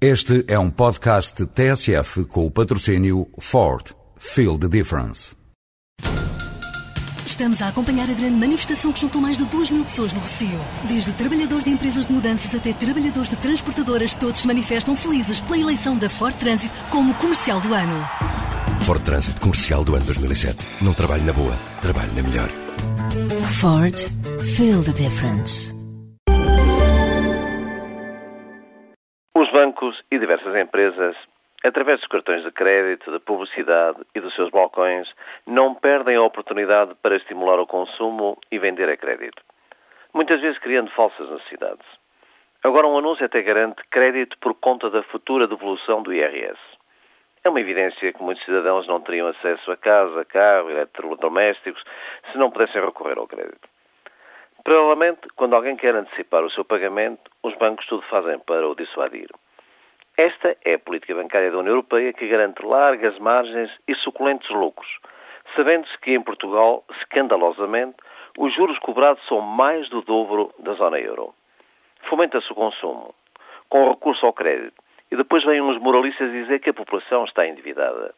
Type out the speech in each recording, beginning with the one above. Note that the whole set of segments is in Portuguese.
Este é um podcast TSF com o patrocínio Ford. Feel the difference. Estamos a acompanhar a grande manifestação que juntou mais de 2 mil pessoas no Rocio. Desde trabalhadores de empresas de mudanças até trabalhadores de transportadoras, todos se manifestam felizes pela eleição da Ford Transit como comercial do ano. Ford Transit comercial do ano 2007. Não trabalho na boa, trabalho na melhor. Ford. Feel the difference. Bancos e diversas empresas, através dos cartões de crédito, de publicidade e dos seus balcões, não perdem a oportunidade para estimular o consumo e vender a crédito. Muitas vezes criando falsas necessidades. Agora, um anúncio até garante crédito por conta da futura devolução do IRS. É uma evidência que muitos cidadãos não teriam acesso a casa, carro, eletrodomésticos, se não pudessem recorrer ao crédito. Paralelamente, quando alguém quer antecipar o seu pagamento, os bancos tudo fazem para o dissuadir. Esta é a política bancária da União Europeia que garante largas margens e suculentos lucros, sabendo-se que em Portugal, escandalosamente, os juros cobrados são mais do dobro da zona euro. Fomenta-se o consumo, com recurso ao crédito, e depois vêm uns moralistas dizer que a população está endividada.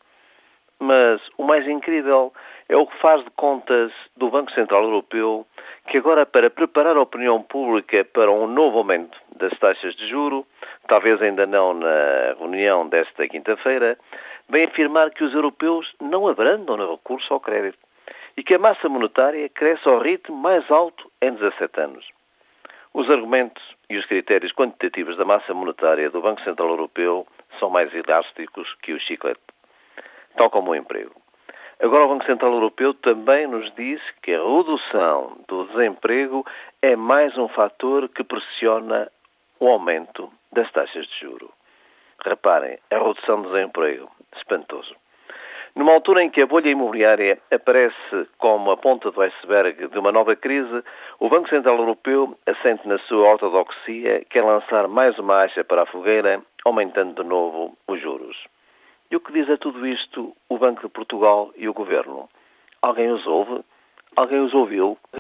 Mas o mais incrível é o que faz de contas do Banco Central Europeu, que agora, para preparar a opinião pública para um novo aumento das taxas de juro, talvez ainda não na reunião desta quinta-feira, vem afirmar que os europeus não abrandam no recurso ao crédito e que a massa monetária cresce ao ritmo mais alto em 17 anos. Os argumentos e os critérios quantitativos da massa monetária do Banco Central Europeu são mais elásticos que o chiclete tal como o emprego. Agora, o Banco Central Europeu também nos diz que a redução do desemprego é mais um fator que pressiona o aumento das taxas de juro. Reparem, a redução do desemprego, espantoso. Numa altura em que a bolha imobiliária aparece como a ponta do iceberg de uma nova crise, o Banco Central Europeu, assente na sua ortodoxia, quer lançar mais uma acha para a fogueira, aumentando de novo os juros. E o que diz a tudo isto o Banco de Portugal e o Governo? Alguém os ouve? Alguém os ouviu?